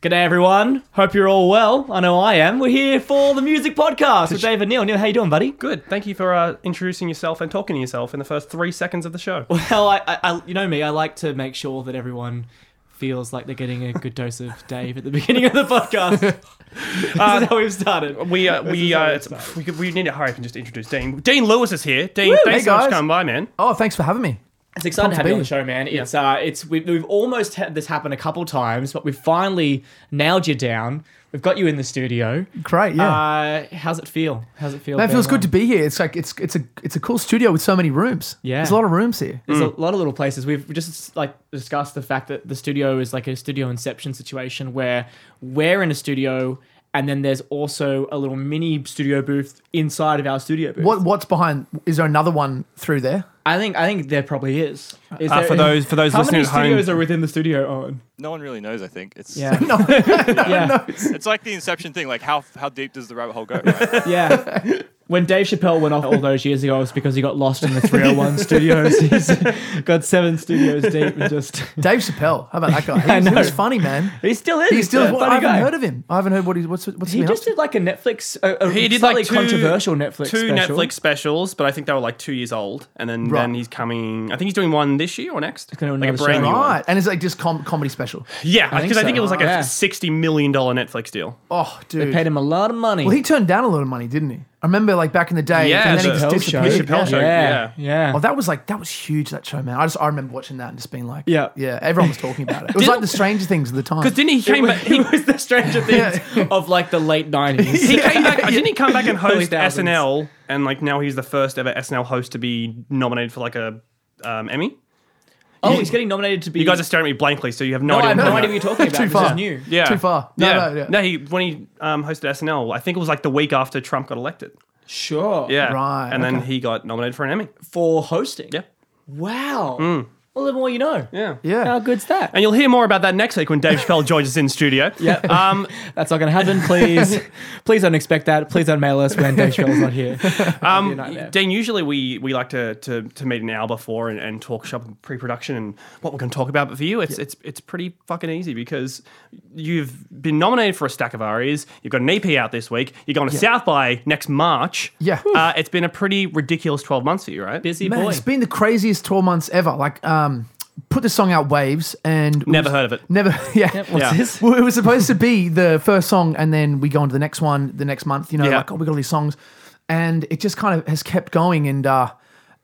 G'day everyone. Hope you're all well. I know I am. We're here for the music podcast with David Neal. Neil, how you doing, buddy? Good. Thank you for uh, introducing yourself and talking to yourself in the first three seconds of the show. Well, I, I, I, you know me. I like to make sure that everyone feels like they're getting a good dose of Dave at the beginning of the podcast. this is how we've started. We uh, we uh, it started. we, we need to hurry up and just introduce Dean. Dean Lewis is here. Dean, thanks Hey, so much for coming by, man. Oh, thanks for having me. It's exciting to have you on the show, man. It's uh, it's we've, we've almost had this happen a couple times, but we've finally nailed you down. We've got you in the studio. Great, yeah. Uh, how's it feel? How's it feel? Man, it feels good to be here. It's like it's it's a it's a cool studio with so many rooms. Yeah. there's a lot of rooms here. There's a lot of little places. We've just like discussed the fact that the studio is like a studio inception situation where we're in a studio and then there's also a little mini studio booth inside of our studio booth. What what's behind? Is there another one through there? I think I think there probably is. Is Uh, there- for those for those how listening many at home, studios are within the studio on? No one really knows. I think it's Yeah. No, yeah. it's like the Inception thing. Like how how deep does the rabbit hole go? Right? Yeah. When Dave Chappelle went off all those years ago, it was because he got lost in the 301 studios. He's got seven studios deep and just. Dave Chappelle. How about that guy? He I was, he know. was funny, man. He still is. He's still. a I funny haven't guy. heard of him. I haven't heard what he's what's what's He been just up did like a Netflix, a, a he did like two, controversial Netflix two special. Netflix specials, but I think they were like two years old. And then Right. then he's coming. I think he's doing one this year or next. gonna like a brand show. new one. Right, and it's like just com- comedy special. Yeah, I think because I think it was like Yeah. a sixty million dollar Netflix deal. Oh, dude. They paid him a lot of money. Well, he turned down a lot of money, didn't he? I remember like back in the day. Yeah, and then the he just Chappelle show. disappeared. Chappelle show. Yeah, yeah. yeah. Oh, that was like that was huge. That show, man. I just I remember watching that and just being like, Yeah. yeah. Everyone was talking about it. It was like the Stranger Things of the time. Because didn't he It came was, back? He, was the Stranger Things of like the late 90s. he came back. Didn't he come back and host. SNL? And like now he's the first ever SNL host to be nominated for like a um, Emmy. Oh, he's getting nominated to be. You guys are staring at me blankly, so you have no, No, I idea. have what no idea what you're talking about. Too This is new. Yeah, Too far. No, yeah. no, yeah. He when he um, hosted SNL, I think it was like the week after Trump got elected. Sure. Yeah, Right, And then he got nominated for an Emmy. For hosting. Yeah, Wow. Well, the more you know. yeah, yeah. How good's that? And you'll hear more about that next week when Dave Chappelle joins us in studio. Yeah. Um, That's not going to happen. Please, please don't expect that. Please don't mail us when Dave Chappelle's not here. um. Dean, usually we, we like to, to, to meet an hour before and, and talk shop and pre-production and what we're going to talk about. But for you, it's it's it's pretty fucking easy because you've been nominated for a stack of ARIAs. You've got an EP out this week. You're going to South by next March. Yeah. Uh, it's been a pretty ridiculous 12 months for you, right? Busy Man, boy. it's been the craziest 12 months ever. Like, um, put the song out, Waves, and Never was- heard of it. Never, yeah. What's Yeah. this? Well, it was supposed to be the first song, and then we go on to the next one the next month. You know, Yeah. like oh, we got all these songs, and it just kind of has kept going. And uh,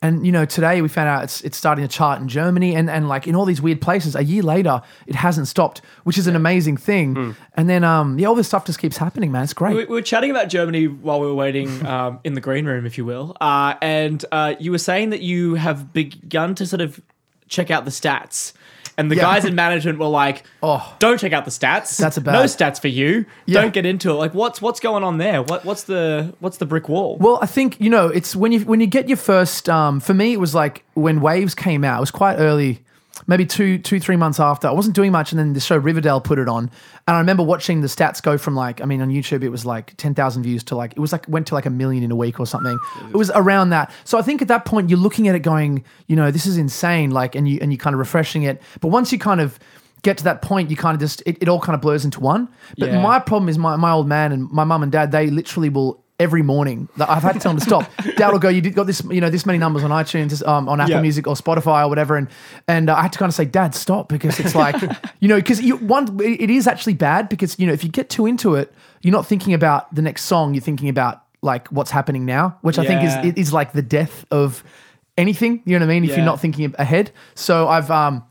and you know, today we found out it's it's starting to chart in Germany, and and like in all these weird places. A year later, it hasn't stopped, which is an amazing thing. Hmm. And then um, yeah, all this stuff just keeps happening, man. It's great. We, we were chatting about Germany while we were waiting um, in the green room, if you will. Uh, and uh, you were saying that you have begun to sort of check out the stats. And the Yeah. guys in management were like, Oh. don't check out the stats. That's a bad. no stats for you. Yeah. Don't get into it. Like, what's what's going on there? What what's the what's the brick wall? Well, I think you know it's when you when you get your first. Um, for me, it was like when Waves came out. It was quite early, maybe two two three months after. I wasn't doing much, and then the show Riverdale put it on, and I remember watching the stats go from like I mean on YouTube it was like ten thousand views to like it was like went to like a million in a week or something. It was around that. So I think at that point you're looking at it going, you know, this is insane. Like and you and you kind of refreshing it, but once you kind of get to that point, you kind of just it, it all kind of blurs into one. But Yeah. my problem is my, my old man and my mum and dad, they literally will every morning. I've had to tell him to stop. Dad will go, you did got this, you know, this many numbers on iTunes, um, on Apple Yeah. Music or Spotify or whatever, and and uh, I had to kind of say, Dad, stop, because it's like, you know, because one, it is actually bad because you know if you get too into it, you're not thinking about the next song, you're thinking about like what's happening now, which I think Yeah. is like the death of anything. You know what I mean? If Yeah. you're not thinking ahead. So I've um.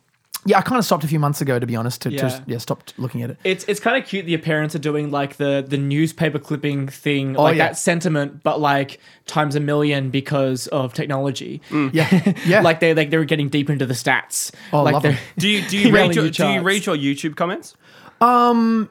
Yeah, I kind of stopped a few months ago, to be honest, to, Yeah. to yeah, stopped looking at it. It's it's kind of cute. The parents are doing like the the newspaper clipping thing, like Oh, yeah. that sentiment, but like times a million because of technology. Yeah, yeah. like they like they're getting deep into the stats. Oh, like love they're- Do you do you read your, do you read your YouTube comments? Um,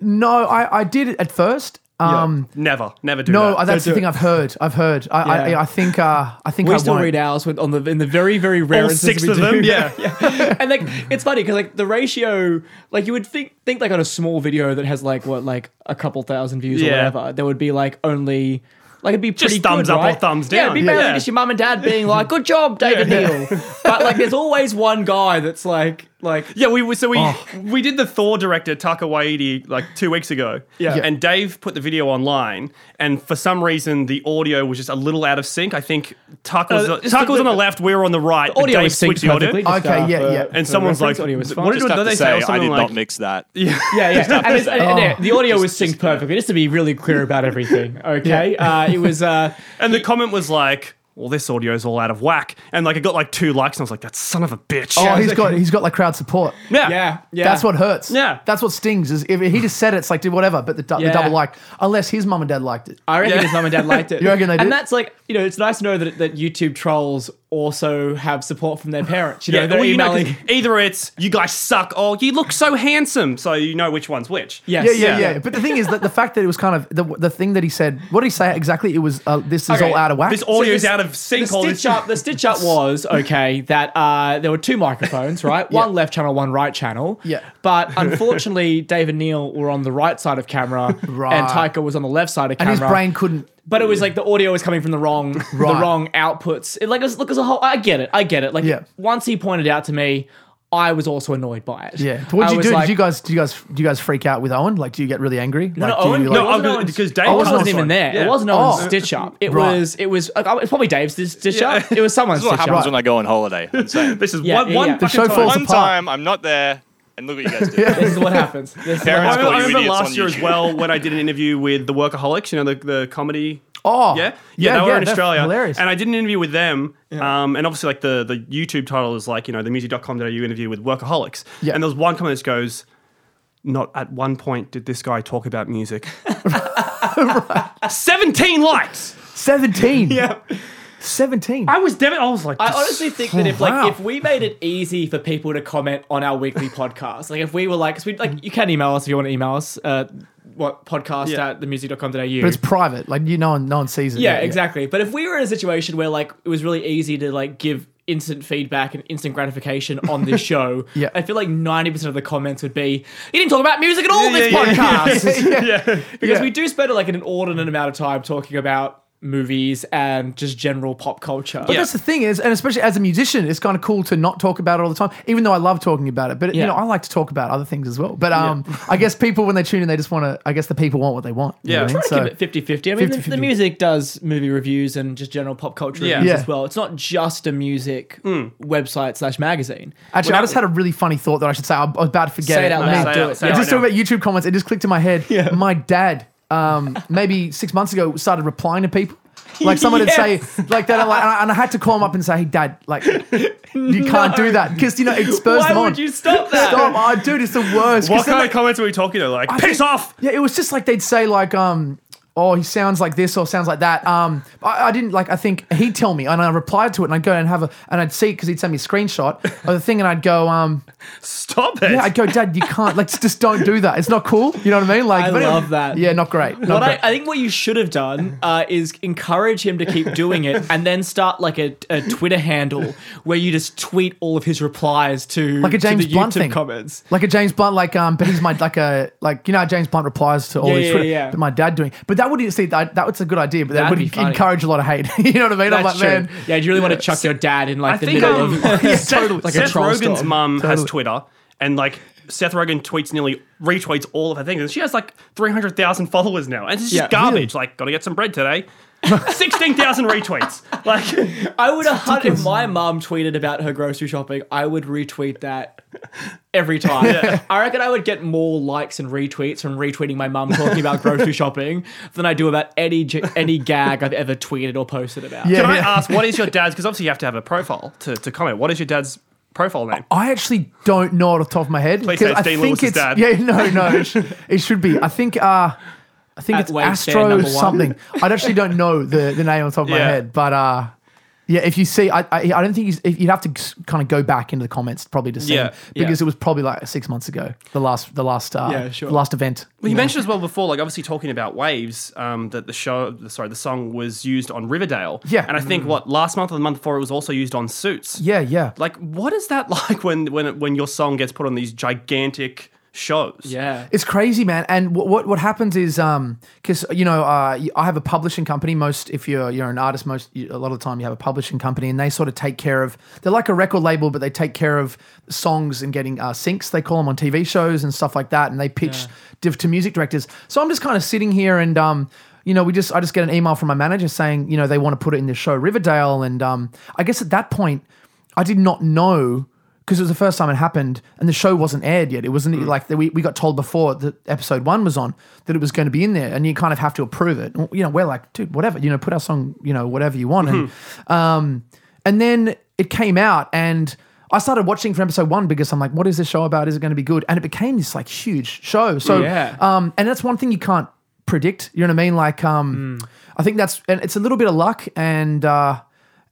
No, I, I did it at first. Um, Never, never do no, that. that's do the thing it. I've heard. I've heard. I, Yeah. I, I think. Uh, I think We I still won't. read ours with, on the in the very very rare All six we of do. them, yeah. yeah. and like it's funny because like the ratio, like you would think think like on a small video that has like what like a couple thousand views or whatever, there would be like only. Like it'd be pretty thumbs good, up or right? thumbs Yeah, down. it'd be mainly Yeah. just your mum and dad being like, "Good job, David Neal." But like, there's always one guy that's like, Like, Yeah, we so we Oh. we did the Thor director Taika Waititi like two weeks ago. Yeah. Yeah. and Dave put the video online, and for some reason the audio was just a little out of sync. I think Taika was, Uh, just was on the the- left, we were on the right. but audio Dave was synced switched the audio. perfectly. Okay, uh, yeah, yeah. And someone's like, audio what did Just Don't have they say say, I did not mix that. Yeah. Yeah, yeah. And, it's, and, and, Oh. the audio was synced perfectly, just to be really clear about everything. Okay, uh, it was. Uh, And the comment was like, "Well, this audio's all out of whack," and like it got like two likes, and I was like, "That son of a bitch." Oh, he's got he's got like crowd support. yeah, yeah, yeah. That's what hurts. Yeah. That's what stings. Is if he just said it, it's like, dude, whatever. But the, du- Yeah. the double like, unless his mum and dad liked it. I reckon Yeah. his mum and dad liked it. You reckon they And that's like, you know, it's nice to know that, that YouTube trolls also have support from their parents. You know, Yeah, they're well, you know, 'cause emailing. either it's you guys suck, or you look so handsome, so you know which one's which. Yes. Yeah, yeah, Yeah. yeah, But the thing is that the fact that it was kind of the the thing that he said. What did he say exactly? It was uh, this is Okay. all out of whack. This audio's this- out of sync. The stitch up, the stitch up was okay. That uh, there were two microphones, right? One left channel, one right channel. Yeah. But unfortunately, Dave and Neil were on the right side of camera, Right. and Taika was on the left side of camera. and his brain couldn't. But it was like the audio was coming from the wrong, the Right. wrong outputs. It, like, it was, look as a whole. I get it. I get it. Like, Yeah. once he pointed out to me, I was also annoyed by it. Yeah. But what I did you was do? like- did you guys? Do you guys? Do you guys freak out with Owen? Like, do you get really angry? No, like, no, do Owen, you, no, like- I was no, gonna- Owen's- because Dave I wasn't Coulson- even there. Yeah. It wasn't Owen's Oh. stitch up. It Right. was. It was. Like, it's probably Dave's stitch up. It was someone's This is what stitch happens up. when I go on holiday. I'm saying. This is Yeah, one, yeah, one yeah. The fucking show time. falls One apart. time, I'm not there, and look what you guys did. This is what happens. This is what Parents I, happens. call I you remember idiots last year as YouTube. well when I did an interview with the Workaholics, you know, the, the comedy. Oh, Yeah, yeah, they were in that's Australia, Hilarious. and I did an interview with them. Um, and obviously, like the the YouTube title is like you know the music.com.au interview with Workaholics. Yeah. And there was one comment that goes, "Not at one point did this guy talk about music." Seventeen likes. Seventeen. Yeah. Seventeen. I was dev- I was like, I honestly think that if like Wow. if we made it easy for people to comment on our weekly podcast, like if we were like, 'cause we like you can email us if you want to email us. Uh, what podcast Yeah. at themusic.com.au. but it's private. Like you, no one, no one sees it. yeah, exactly. But if we were in a situation where like it was really easy to like give instant feedback and instant gratification on this show, Yeah. I feel like ninety percent of the comments would be, "You didn't talk about music at all this yeah, yeah, podcast." yeah. because Yeah. we do spend like an inordinate amount of time talking about movies and just general pop culture. But that's the thing is, and especially as a musician, it's kind of cool to not talk about it all the time. Even though I love talking about it, but you know, I like to talk about other things as well. But um, I guess people when they tune in, they just want to. I guess the people want what they want. you know Yeah. what I mean? try to keep it 50-50. I mean, the, 50-50. the music does movie reviews and just general pop culture Yeah. reviews Yeah. as well. It's not just a music website slash magazine. Actually, Well, I just had a really funny thought that I should say. I was about to forget Say it out I loud. Say Do it- it. say it right just now. talking about YouTube comments, it just clicked in my head. Yeah. My dad, um, maybe six months ago, started replying to people. Like someone would say, like that, like, and I- and I had to call him up and say, "Hey, Dad, like, you can't do that because you know it spurs Why them on." would you stop that? Stop, oh, dude, it's the worst. 'Cause What then, kind like, of comments are we talking to? Like, I piss think- off. Yeah, it was just like they'd say like, um, oh, he sounds like this or sounds like that. Um, I, I didn't like. I think he'd tell me, and I replied to it, and I'd go and have a, and I'd see it because he'd send me a screenshot of the thing, and I'd go, um, Stop it. yeah, I'd go, Dad, you can't, like, just don't do that. It's not cool. You know what I mean? Like, I but anyway, love that. Yeah, not great. Not What I, great. I think what you should have done uh, is encourage him to keep doing it and then start like a, a Twitter handle where you just tweet all of his replies to, Like a to James the Blunt YouTube thing. comments. like a James Blunt, like um, but he's my like a like you know how James Blunt replies to all Yeah, these yeah, Twitter, yeah. but my dad doing. But that would see that that was a good idea, but that That'd would encourage a lot of hate. you know what I mean? I'm That's like, true. man, Yeah, do you really want to chuck your dad in like I the think middle um, of yeah, Seth, totally. like a Seth troll Rogen's storm? mum has Totally. Twitter, and like Seth Rogen tweets nearly retweets all of her things, and she has like three hundred thousand followers now, and it's just Yeah. garbage. Like, gotta get some bread today. Sixteen thousand retweets. Like, I would have hun- if my mum tweeted about her grocery shopping, I would retweet that every time. I reckon I would get more likes and retweets from retweeting my mum talking about grocery shopping than I do about any any gag I've ever tweeted or posted about. Yeah. can I ask what is your dad's? Because obviously you have to have a profile to, to comment. What is your dad's profile name? I actually don't know off the top of my head. Please 'cause say it's I Dean think Lewis's it's dad. yeah, no, no, it, sh- it should be. I think uh, I think At it's Wade Fair Astro number one. something. I actually don't know the the name on top of my Yeah. head, but uh. Yeah, if you see, I, I, I don't think he's, if you'd have to kind of go back into the comments probably to see Yeah, him, because yeah. it was probably like six months ago, the last, the last, uh, Yeah, sure. the last event. Well, you know. mentioned as well before, like obviously talking about waves, um, that the show, the- sorry, the song was used on Riverdale. Yeah. and I think what last month or the month before it was also used on Suits. Yeah, yeah. Like, what is that like when when when your song gets put on these gigantic shows. Yeah. It's crazy, man. And what what, what happens is, um, because you know, uh, I have a publishing company. Most, if you're you're an artist, most you, a lot of the time you have a publishing company, and they sort of take care of. They're like a record label, but they take care of songs and getting uh, syncs. They call them on TV shows and stuff like that, and they pitch Yeah. diff to music directors. So I'm just kind of sitting here and um. You know, we just I just get an email from my manager saying, you know, they want to put it in the show Riverdale, and um, I guess at that point, I did not know because it was the first time it happened and the show wasn't aired yet. It wasn't like that we, we got told before that episode one was on that it was going to be in there and you kind of have to approve it. You know, we're like, dude, whatever, you know, put our song, you know, whatever you want. And, um, and then it came out and I started watching from episode one because I'm like, what is this show about? Is it going to be good? And it became this like huge show. So, Yeah. um, and that's one thing you can't predict. You know what I mean? Like, um, I think that's and it's a little bit of luck and uh,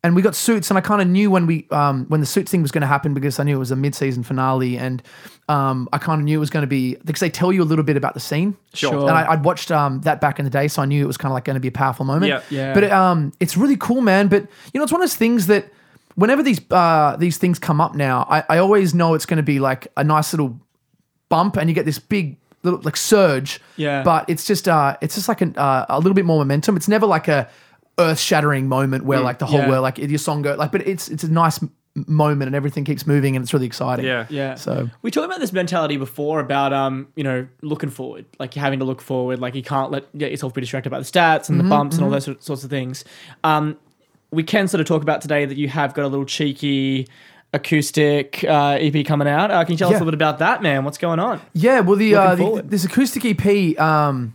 and we got suits, and I kind of knew when we um, when the suits thing was going to happen because I knew it was a mid season finale, and um, I kind of knew it was going to be because they tell you a little bit about the scene. Sure. And I, I'd watched um, that back in the day, so I knew it was kind of like going to be a powerful moment. Yeah. Yeah. But um, it's really cool, man. But you know, it's one of those things that whenever these uh, these things come up now, I, I always know it's going to be like a nice little bump, and you get this big little like surge. Yeah. But it's just uh, it's just like an, uh, a little bit more momentum. It's never like a earth shattering moment where like the whole Yeah. world like your song go like, but it's it's a nice moment and everything keeps moving and it's really exciting. Yeah. Yeah. So we talked about this mentality before about um, you know, looking forward, like having to look forward, like you can't let yourself be distracted by the stats and the bumps and all those sort- sorts of things. Um, we can sort of talk about today that you have got a little cheeky acoustic uh, EP coming out. Uh, can you tell us a little bit about that, man? What's going on? Yeah, well, the, uh, the this acoustic EP. Um,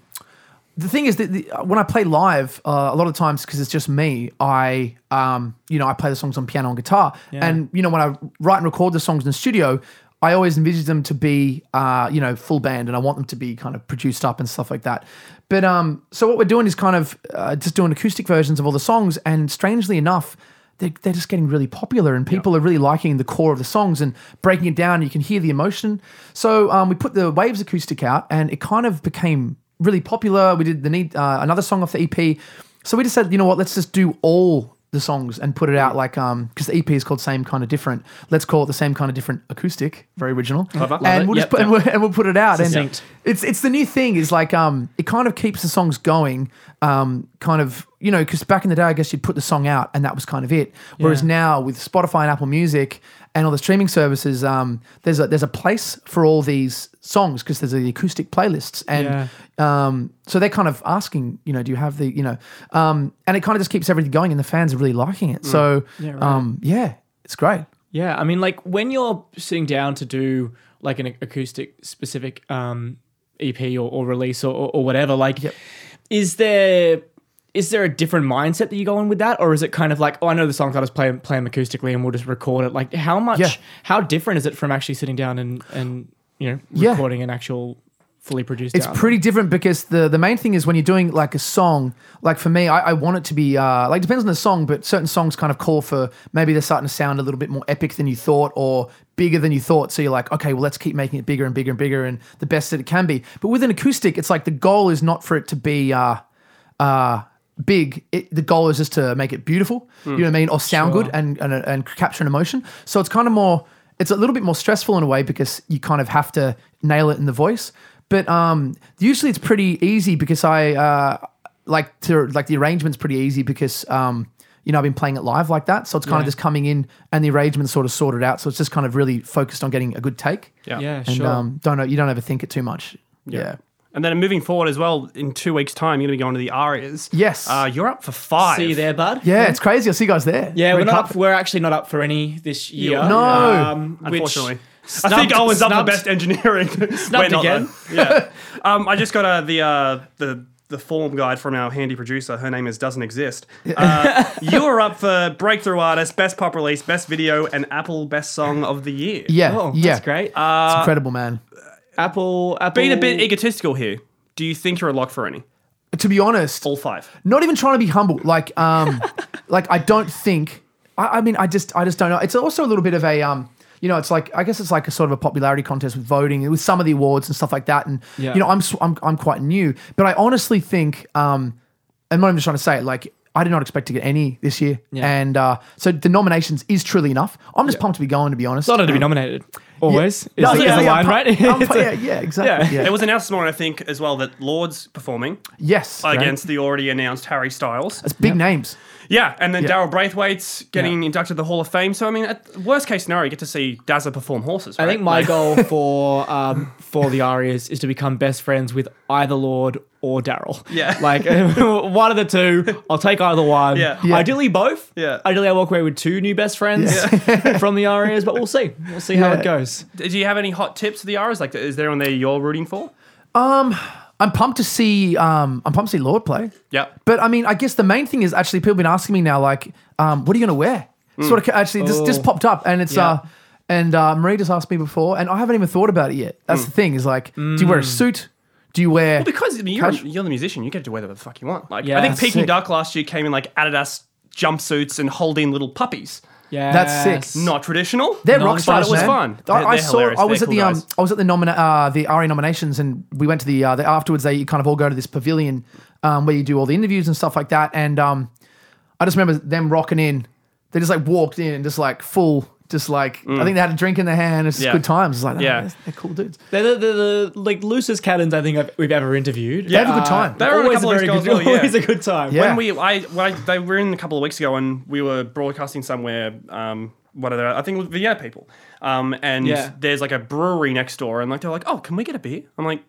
the thing is that the, when I play live, uh, a lot of times because it's just me, I um, you know I play the songs on piano and guitar, Yeah. and you know when I write and record the songs in the studio. I always envisage them to be, uh, you know, full band, and I want them to be kind of produced up and stuff like that. But um, so what we're doing is kind of uh, just doing acoustic versions of all the songs, and strangely enough, they're, they're just getting really popular and people are really liking the core of the songs and breaking it down. You can hear the emotion. So um, we put the Waves acoustic out and it kind of became really popular. We did the need uh, another song off the EP. So we just said, you know what, let's just do all the songs and put it out like um because the EP is called Same Kind of Different. Let's call it the Same Kind of Different acoustic. Very original. Clever. Love And it. we'll just Yep, put, and, we'll, and we'll put it out. Succinct. And it's it's the new thing is like um it kind of keeps the songs going um kind of you know because back in the day I guess you'd put the song out and that was kind of it whereas Yeah. now with Spotify and Apple Music and all the streaming services um there's a there's a place for all these songs because there's the acoustic playlists. And um so they're kind of asking you know do you have the you know um and it kind of just keeps everything going and the fans are really liking it. So Yeah, right. um yeah it's great. Yeah, I mean, like when you're sitting down to do like an acoustic specific um, EP or, or release or, or, or whatever, like, Yep. is there is there a different mindset that you go in with that, or is it kind of like, oh, I know the songs, I just play play them acoustically and we'll just record it? Like, how much, Yeah. how different is it from actually sitting down and and you know Yeah. recording an actual fully produced? It's album? pretty different because the the main thing is when you're doing like a song, like for me, I, I want it to be uh, like depends on the song, but certain songs kind of call for maybe they're starting to sound a little bit more epic than you thought or bigger than you thought. So you're like, okay, well let's keep making it bigger and bigger and bigger and the best that it can be. But with an acoustic, it's like the goal is not for it to be uh, uh, big. It, the goal is just to make it beautiful. You know what I mean, or sound Sure. good and, and and capture an emotion. So it's kind of more. It's a little bit more stressful in a way because you kind of have to nail it in the voice. But um, usually it's pretty easy because I uh, like to like the arrangement's pretty easy because um, you know I've been playing it live like that, so it's kind Yeah. of just coming in and the arrangement's sort of sorted out. So it's just kind of really focused on getting a good take. Yeah. Yeah, and sure. um, don't know you don't overthink it too much. Yeah. And then moving forward as well, in two weeks' time, you're going to be going to the Arias. Yes. Uh, you're up for five. See you there, bud. Yeah, it's crazy. I'll see you guys there. Yeah, we're not up, we're actually not up for any this year. No. um, which Unfortunately. I snubbed- think Owen's up for best engineering. Snubbed not again. though. Yeah. um, I just got uh, the uh, the the form guide from our handy producer. Her name is doesn't exist. Uh, you are up for breakthrough artist, best pop release, best video, and Apple best song of the year. Yeah, Oh, yeah, that's great. It's incredible, man. Apple, Apple. Being a bit egotistical here, do you think you're a lock for any? To be honest, All five. not even trying to be humble. Like, um, like I don't think. I, I mean, I just, I just don't know. It's also a little bit of a, um, you know, it's like I guess it's like a sort of a popularity contest with voting with some of the awards and stuff like that. And Yeah. you know, I'm, s- I'm, I'm quite new, but I honestly think, um, and I'm just trying to say it, like. I did not expect to get any this year, Yeah. and uh, so the nominations is truly enough. I'm just pumped to be going. To be honest, It's honored to be nominated. Always. Is, No, is yeah, the yeah, line, right? Yeah, yeah, exactly. Yeah. Yeah. It was announced this morning, I think, as well, that Lorde's performing yes, against the already announced Harry Styles. It's big names. Yeah, and then Yeah. Daryl Braithwaite's getting inducted to the Hall of Fame. So I mean, at worst case scenario, you get to see Dazza perform horses. I think my Like- goal for um, for the Arias is to become best friends with either Lorde or Daryl. Yeah. like one of the two. I'll take either one. Yeah. Yeah. Ideally both. Yeah. Ideally, I walk away with two new best friends from the Arias, but we'll see. We'll see how it goes. Do you have any hot tips for the ARIAs? Like, is there anyone there you're rooting for? I'm pumped to see. Um, I'm pumped to see Lorde play. Yeah. But I mean, I guess the main thing is actually people have been asking me now, like, um, what are you going to wear? Sort of actually just, just Oh. popped up, and it's Yeah. uh, and uh, Marie just asked me before, and I haven't even thought about it yet. That's the thing is like, do you wear a suit? Do you wear? Because I mean, you're, Casu- you're the musician, you get to wear whatever the fuck you want. Like, Yeah. I think Peking Sick. Duk last year came in like Adidas jumpsuits and holding little puppies. Yeah. That's sick. Not traditional. They're No, rock but it was man. fun. I, They're- I they're saw. hilarious. I was They're at the cool um. guys. I was at the nomina- uh, the ARIA nominations, and we went to the uh, the afterwards. They kind of all go to this pavilion um, where you do all the interviews and stuff like that. And um, I just remember them rocking in. They just like walked in and just like full, just like I think they had a drink in their hand. It's just Mm. Yeah. good times. It's like oh, Yeah. they're, they're cool dudes. They're the, the, the like loosest cannons I think I've, we've ever interviewed. They have a good time. They were on a always couple a of very those good, girls as well, yeah. always a good time. Yeah. When we, I, when I, they were in a couple of weeks ago, and we were broadcasting somewhere. Um, what are they? I think it was Vienna people. Um, and Yeah. there's like a brewery next door, and like they're like, "Oh, can we get a beer?" I'm like,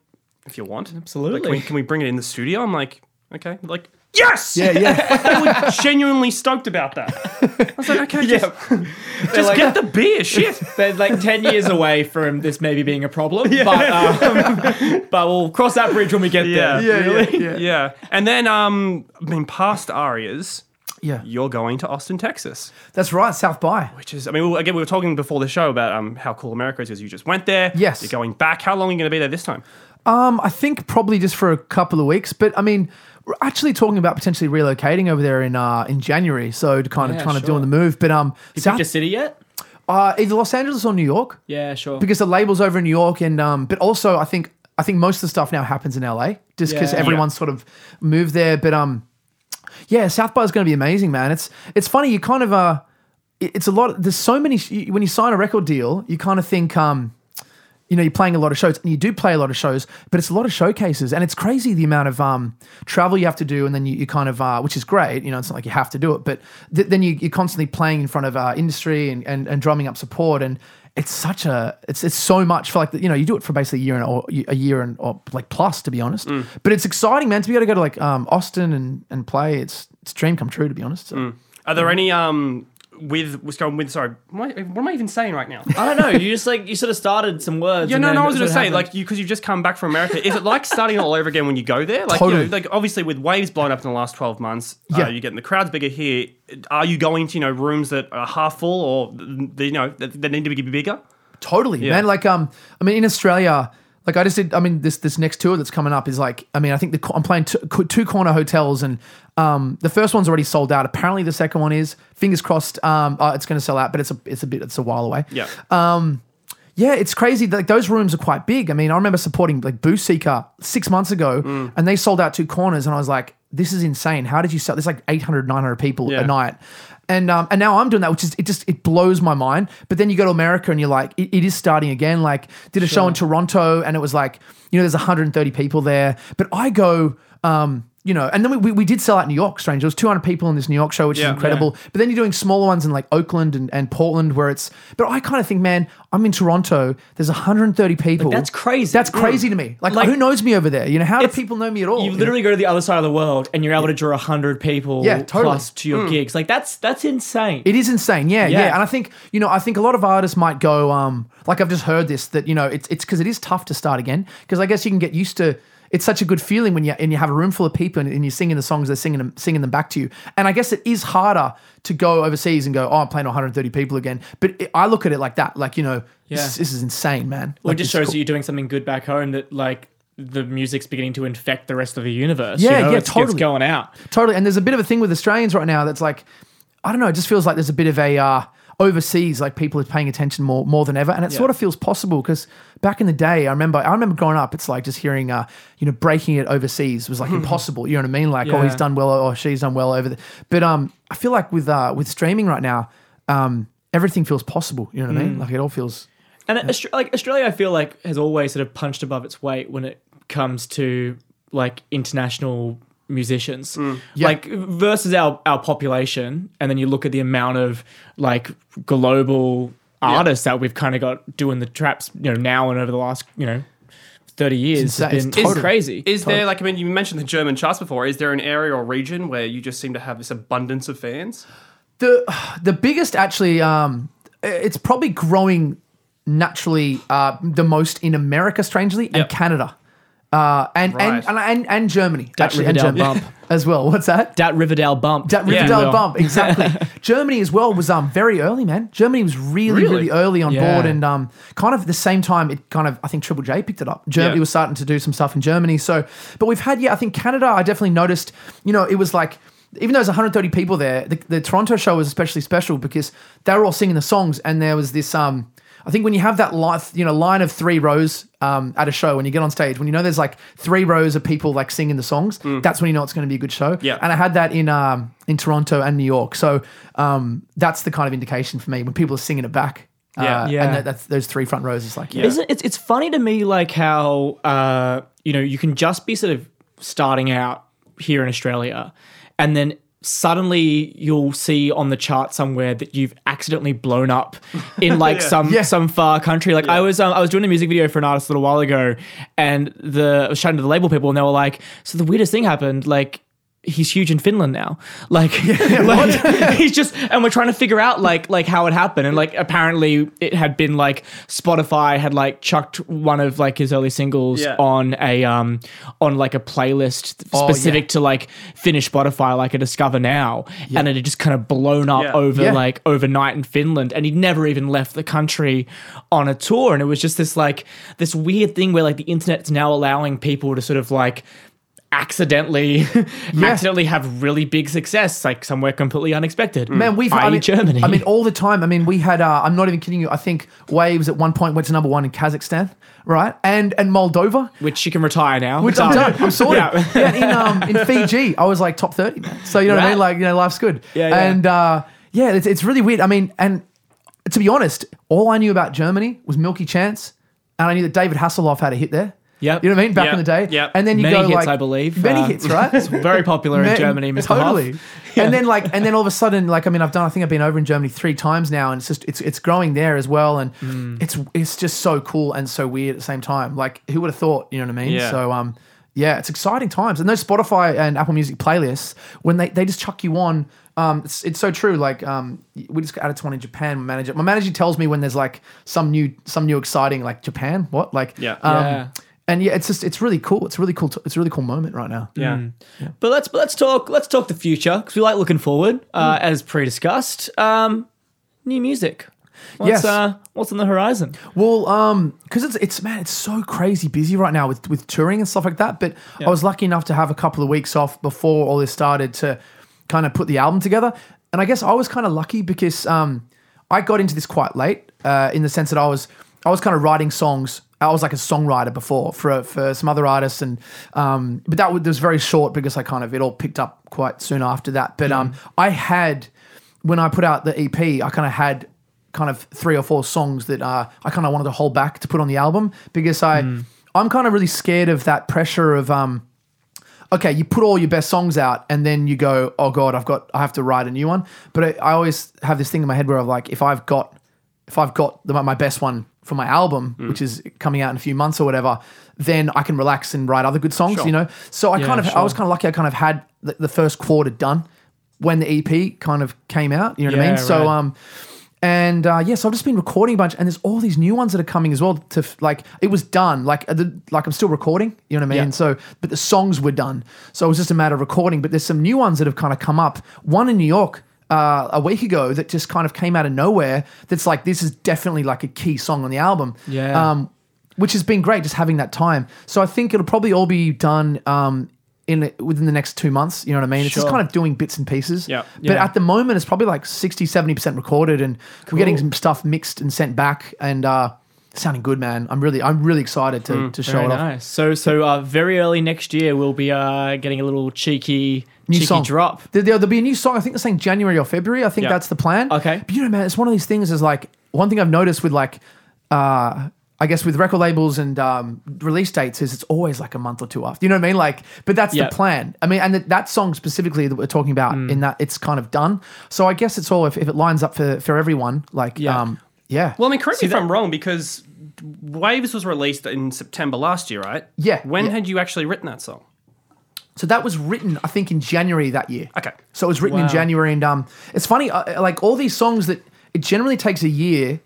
"If you want, Absolutely. Like, can, we, can we bring it in the studio?" I'm like, "Okay." Like, yes. Yeah, yeah. they were genuinely stoked about that. I was like, "Okay, just, They're just like- get the beer." Shit. They're like 10 years away from this maybe being a problem, but, um, but we'll cross that bridge when we get Yeah. there. Yeah, yeah, yeah. Yeah. And then, um, I mean, past ARIAs, Yeah, you're going to Austin, Texas. that's right. South by. Which is, I mean, we- again, we were talking before the show about um, how cool America is because you just went there. Yes. You're going back. How long are you going to be there this time? Um, I think probably just for a couple of weeks, but I mean, we're actually talking about potentially relocating over there in uh in January. So to kind of Yeah, kind of sure. doing the move, but um, You South, picked a city yet? uh, either Los Angeles or New York. Yeah, sure. because the label's over in New York, and um, but also I think I think most of the stuff now happens in LA, just because Yeah. everyone's sort of moved there. But um, yeah, South by is going to be amazing, man. It's it's funny. You kind of uh, it- it's a lot. There's so many. When you sign a record deal, you kind of think um. You know, you're playing a lot of shows, and you do play a lot of shows, but it's a lot of showcases, and it's crazy the amount of um, travel you have to do, and then you, you kind of, uh, which is great, you know, it's not like you have to do it, but th- then you, you're constantly playing in front of uh, industry and, and, and drumming up support, and it's such a, it's it's so much for like, you know, you do it for basically a year and or a year and or like plus, to be honest, but it's exciting, man, to be able to go to like um, Austin and and play. It's it's a dream come true, to be honest. So. Are there any, um, with, was going with, sorry, what am, I, what am I even saying right now? I don't know. You just like, you sort of started some words. Yeah, no, no, I was that's going to say, happened. like, you because you've just come back from America, is it like starting all over again when you go there? Like, Totally. you know, like obviously with waves blown up in the last twelve months, Yeah. uh, you're getting the crowds bigger here. Are you going to you know rooms that are half full or you know that, that need to be bigger? Totally, Yeah. man. Like, um, I mean, in Australia, like I just did. I mean, this this next tour that's coming up is like, I mean, I think the I'm playing two, two corner hotels, and um, the first one's already sold out. Apparently, the second one is. Fingers crossed, um, uh, it's going to sell out, but it's a it's a bit it's a while away. Yeah. Yeah, it's crazy. Like those rooms are quite big. I mean, I remember supporting like Boo Seeker six months ago, Mm. and they sold out two corners, and I was like, "This is insane. How did you sell? There's like 800, 900 people Yeah. a night." And um, and now I'm doing that, which is it just it blows my mind. But then you go to America and you're like, it, it is starting again. Like, did a show in Toronto, and it was like, you know, there's 130 people there. But I go, um, you know, and then we, we, we did sell out New York, strange. There was 200 people in this New York show, which Yeah. is incredible. But then you're doing smaller ones in like Oakland and, and Portland where it's, but I kind of think, man, I'm in Toronto. There's 130 people. that's crazy. That's crazy to me. Like, Like- who knows me over there? You know, how do people know me at all? You know? literally go to the other side of the world and you're able to draw hundred people Yeah, totally. plus to your gigs. Like that's that's insane. It is insane, yeah, yeah, Yeah. And I think you know, I think a lot of artists might go, um, like I've just heard this that you know, it's it's because it is tough to start again because I guess you can get used to. It's such a good feeling when you and you have a room full of people and, and you're singing the songs, they're singing them, singing them back to you. And I guess it is harder to go overseas and go, oh, I'm playing 130 people again. But it, I look at it like that, like you know, Yeah. this, this is insane, man. Well, Like, it just shows cool. that you're doing something good back home that like the music's beginning to infect the rest of the universe. Yeah, you know? yeah, it's, totally. It's going out. Totally. And there's a bit of a thing with Australians right now that's like, I don't know, it just feels like there's a bit of a uh, overseas, like people are paying attention more more than ever. And it Yeah. sort of feels possible because back in the day, I remember I remember growing up, it's like just hearing uh, you know, breaking it overseas was like impossible. You know what I mean? Like, oh, he's done well or she's done well over there. But um I feel like with uh with streaming right now, um, everything feels possible. You know what I mean? Like it all feels And Austra- like Australia, I feel like has always sort of punched above its weight when it comes to like international musicians. Yeah. Like versus our our population, and then you look at the amount of like global artists that we've kind of got doing the traps, you know, now and over the last you know thirty years. It's has insane. been It's it's crazy. Is there like I mean you mentioned the German charts before? Is there an area or region where you just seem to have this abundance of fans? the the biggest actually um it's probably growing naturally uh the most in America strangely and Canada. Uh and, Right. and, and and and Germany That actually and Riverdale Germany bump. as well. What's that? that Riverdale bump. That if Riverdale will. bump, exactly. Germany as well was um very early, man. Germany was really, Really? really early on Yeah. board, and um kind of at the same time, it kind of I think Triple J picked it up. Germany Yeah. was starting to do some stuff in Germany. So, but we've had yeah, I think Canada. I definitely noticed. You know, it was like. Even though there's 130 people there, the, the Toronto show was especially special because they were all singing the songs, and there was this. Um, I think when you have that line, you know, line of three rows um, at a show, when you get on stage, when you know there's like three rows of people like singing the songs, that's when you know it's going to be a good show. Yeah. And I had that in um, in Toronto and New York. So um, that's the kind of indication for me when people are singing it back. Yeah. Uh, Yeah. And that, that's those three front rows is like, yeah. Isn't it's it's funny to me like how uh you know you can just be sort of starting out here in Australia and then suddenly you'll see on the chart somewhere that you've accidentally blown up in like some Yeah. some far country. Like I was um, I was doing a music video for an artist a little while ago and the I was chatting to the label people and they were like so the weirdest thing happened like he's huge in Finland now. Like, like he's just, and we're trying to figure out like like how it happened. And like apparently it had been like Spotify had like chucked one of like his early singles Yeah. on a um on like a playlist Oh, specific yeah. to like Finnish Spotify, like a Discover Now, and it had just kind of blown up over like overnight in Finland, and he'd never even left the country on a tour. And it was just this like this weird thing where like the internet's now allowing people to sort of like accidentally accidentally have really big success like somewhere completely unexpected Man, we've. I mean, Germany I mean, all the time. I mean, we had. Uh, I'm not even kidding you. I think Waves at one point went to number one in Kazakhstan, right? And and Moldova, which she can retire now which I'm done. I'm sorted. Yeah. Yeah. in um in Fiji, I was like top thirty. Man. So you know what I mean? Like you know, life's good. Yeah, yeah. And uh, yeah, it's it's really weird. I mean, and to be honest, all I knew about Germany was Milky Chance, and I knew that David Hasselhoff had a hit there. Yep. You know what I mean? Back Yep. in the day. Yep. And then you Many go hits, like I believe. many Uh, hits, right? very popular in Germany Mr. Totally. Huff. And then like, and then all of a sudden, like, I mean, I've done. I think I've been over in Germany three times now, and it's just it's it's growing there as well, and Mm. it's it's just so cool and so weird at the same time. Like, who would have thought? You know what I mean? Yeah. So um, yeah, it's exciting times, and those Spotify and Apple Music playlists when they they just chuck you on. Um, it's, it's so true. Like, um, we just got added to one in Japan. My manager, my manager tells me when there's like some new, some new exciting, like Japan. What? Like, Yeah. um, Yeah. And yeah, it's just it's really cool. It's a really cool. T- it's a really cool moment right now. Yeah. but let's but let's talk let's talk the future because we like looking forward uh, as pre-discussed um new music what's Yes. uh what's on the horizon Well, um, because it's it's man, it's so crazy busy right now with with touring and stuff like that. But I was lucky enough to have a couple of weeks off before all this started to kind of put the album together. And I guess I was kind of lucky because um, I got into this quite late, uh, in the sense that I was I was kind of writing songs. I was like a songwriter before for for some other artists, and um, but that was, was very short because I kind of it all picked up quite soon after that. But um, I had when I put out the EP, I kind of had kind of three or four songs that uh, I kind of wanted to hold back to put on the album because I I'm kind of really scared of that pressure of um okay you put all your best songs out and then you go oh god I've got I have to write a new one. But I, I always have this thing in my head where I'm like if I've got if I've got the, my best one for my album which is coming out in a few months or whatever then I can relax and write other good songs Sure. you know so I Yeah, kind of I was kind of lucky I kind of had the, the first quarter done when the EP kind of came out you know what I Yeah, mean so right. um and uh, yes, I've just been recording a bunch, and there's all these new ones that are coming as well. To like, it was done, like the, like I'm still recording. You know what I mean? Yeah. So, but the songs were done, so it was just a matter of recording. But there's some new ones that have kind of come up. One in New York uh, a week ago that just kind of came out of nowhere. That's like this is definitely like a key song on the album. Yeah. Um, which has been great, just having that time. So I think it'll probably all be done. Um, in within the next two months, you know what I mean? It's just kind of doing bits and pieces. Yeah. But Yeah. at the moment, it's probably like 60, 70% recorded and we're getting some stuff mixed and sent back and uh, sounding good, man. I'm really, I'm really excited to, to show it off. So so uh, very early next year we'll be uh, getting a little cheeky New cheeky song. drop. There, will be a new song. I think they're saying January or February. I think Yeah. that's the plan. Okay. But you know, man, it's one of these things is like, one thing I've noticed with like uh, I guess with record labels and um, release dates is it's always like a month or two after. You know what I mean? Like, but that's Yeah. the plan. I mean, and that, that song specifically that we're talking about Mm. in that it's kind of done. So I guess it's all if, if it lines up for for everyone. Like, Yeah. um, yeah. Well, I mean, correct me if that- I'm wrong because Waves was released in September last year, right? Yeah, When yeah. had you actually written that song? So that was written, I think, in January that year. Okay. So it was written in January, and um, it's funny, uh, like all these songs that it generally takes a year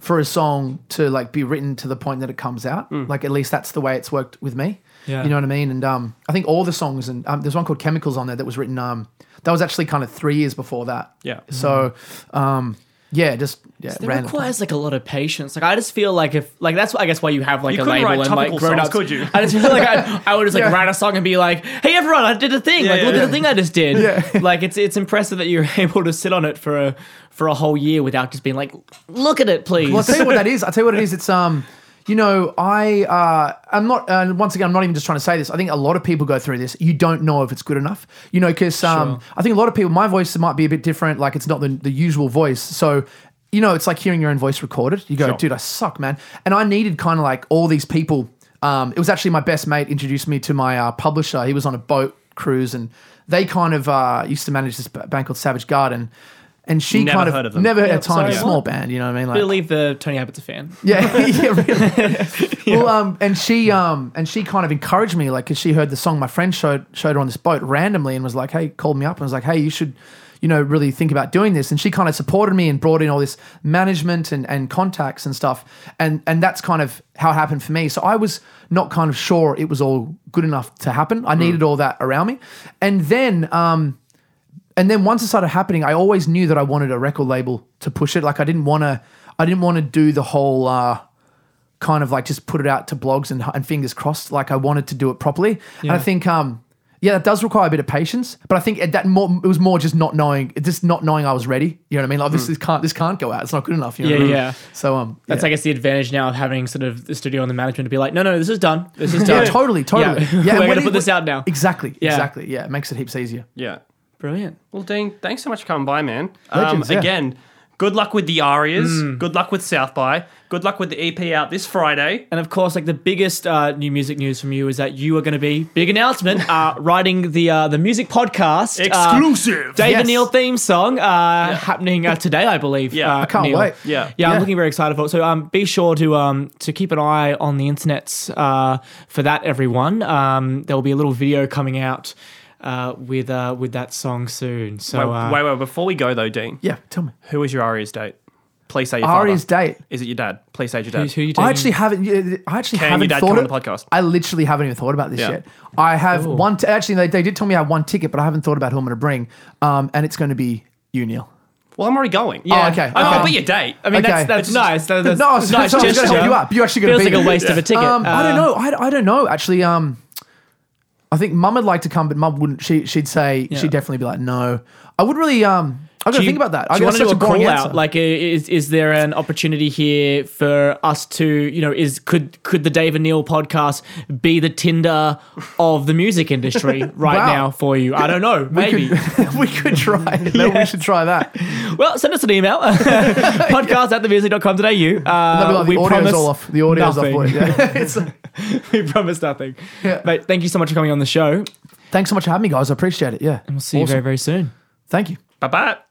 for a song to like be written to the point that it comes out. Like at least that's the way it's worked with me. Yeah. You know what I mean? And um, I think all the songs, and um, there's one called Chemicals on there that was written. Um, that was actually kind of three years before that. Yeah. So, um, yeah, just yeah, It random. requires like a lot of patience. Like I just feel like if like that's I guess why you have like You a label write and like topical grown songs, ups. could you? I just feel like I, I would just like Yeah. write a song and be like, "Hey everyone, I did a thing. Yeah, like yeah, look yeah. at the thing I just did." Yeah. Like it's it's impressive that you're able to sit on it for a for a whole year without just being like, "Look at it, please." Well, I'll tell you what that is. I'll tell you what it is. It's um, you know, I uh, I'm not. Uh, once again, I'm not even just trying to say this. I think a lot of people go through this. You don't know if it's good enough. You know, because um, I think a lot of people. My voice might be a bit different. Like it's not the the usual voice. So. You know, it's like hearing your own voice recorded. You go, Sure. dude, I suck, man. And I needed kind of like all these people. Um, it was actually my best mate introduced me to my uh, publisher. He was on a boat cruise, and they kind of uh, used to manage this b- band called Savage Garden. And she Never kind of heard of them. never Yeah, a tiny sorry, small what? band. You know what I mean? I Like, believe the Tony Abbott's a fan. yeah, yeah, really. Well, um, and she, um, and she kind of encouraged me, like, because she heard the song. My friend showed showed her on this boat randomly, and was like, "Hey," called me up and was like, "Hey, you should." You know, really think about doing this, and she kind of supported me and brought in all this management and, and contacts and stuff, and and that's kind of how it happened for me. So I was not kind of sure it was all good enough to happen. I needed all that around me, and then um, and then once it started happening, I always knew that I wanted a record label to push it. Like I didn't want to, I didn't want to do the whole uh, kind of like just put it out to blogs and, and fingers crossed. Like I wanted to do it properly. And I think, um, yeah, that does require a bit of patience. But I think that more it was more just not knowing, just not knowing I was ready. You know what I mean? Like this, this can't this can't go out. It's not good enough. You know Yeah, I mean? yeah. So um, That's yeah. I guess the advantage now of having sort of the studio and the management to be like, no, no, this is done. This is done. yeah, totally, totally. Yeah. Yeah, We're gonna it- put this out now. Exactly, Yeah. exactly. Yeah, it makes it heaps easier. Yeah. Brilliant. Well, Dean, thanks so much for coming by, man. Legends, um, yeah. Again, good luck with the Arias. Mm. Good luck with South by. Good luck with the EP out this Friday. And of course, like the biggest uh, new music news from you is that you are going to be big announcement uh, writing the uh, the music podcast uh, Exclusive. David Yes. Neal theme song uh, happening uh, today, I believe. Yeah. uh, I can't Neil. wait. Yeah. yeah, I'm looking very excited for it. So um, be sure to um to keep an eye on the internets uh, for that, everyone. Um, there will be a little video coming out uh, with uh, with that song soon. So wait, uh, wait, wait, before we go though, Dean, Yeah, tell me. who is your Arias date? Please say your Ari's father. date. Is it your dad? Please say your dad. who's, who you taking? I actually haven't. I actually Can haven't your dad thought come on it- the podcast? I literally haven't even thought about this Yeah. yet. I have one. T- actually, they, they did tell me I have one ticket, but I haven't thought about who I'm going to bring. Um, and it's going to be you, Neil. well, I'm already going. Yeah. Oh, okay. I will Um, be your date. I mean, Okay. that's, that's It's- nice. That- That's, no, I was, nice I was going to gesture. help you out. But you actually going Feels to be like a there. waste of a ticket. Um, I don't Uh, know. I, I don't know. Actually, um, I think Mum would like to come, but Mum wouldn't. She she'd say Yeah. she'd definitely be like, no. I would really. Um, I got Do to think about that. I Do got want to do such a a boring call answer. out? Like, is is there an opportunity here for us to, you know, is could could the David Neal podcast be the Tinder of the music industry right Wow. now for you? I don't know. Maybe. we could try. Maybe we should try that. well, send us an email. podcast at themusic.com.au. That'd be Uh, like we the audio's promise all off. The audio's nothing. off. Yeah. It's- we promise nothing. Yeah. Mate, thank you so much for coming on the show. thanks so much for having me, guys. I appreciate it. Yeah. And We'll see you very, very soon. Thank you. Bye bye.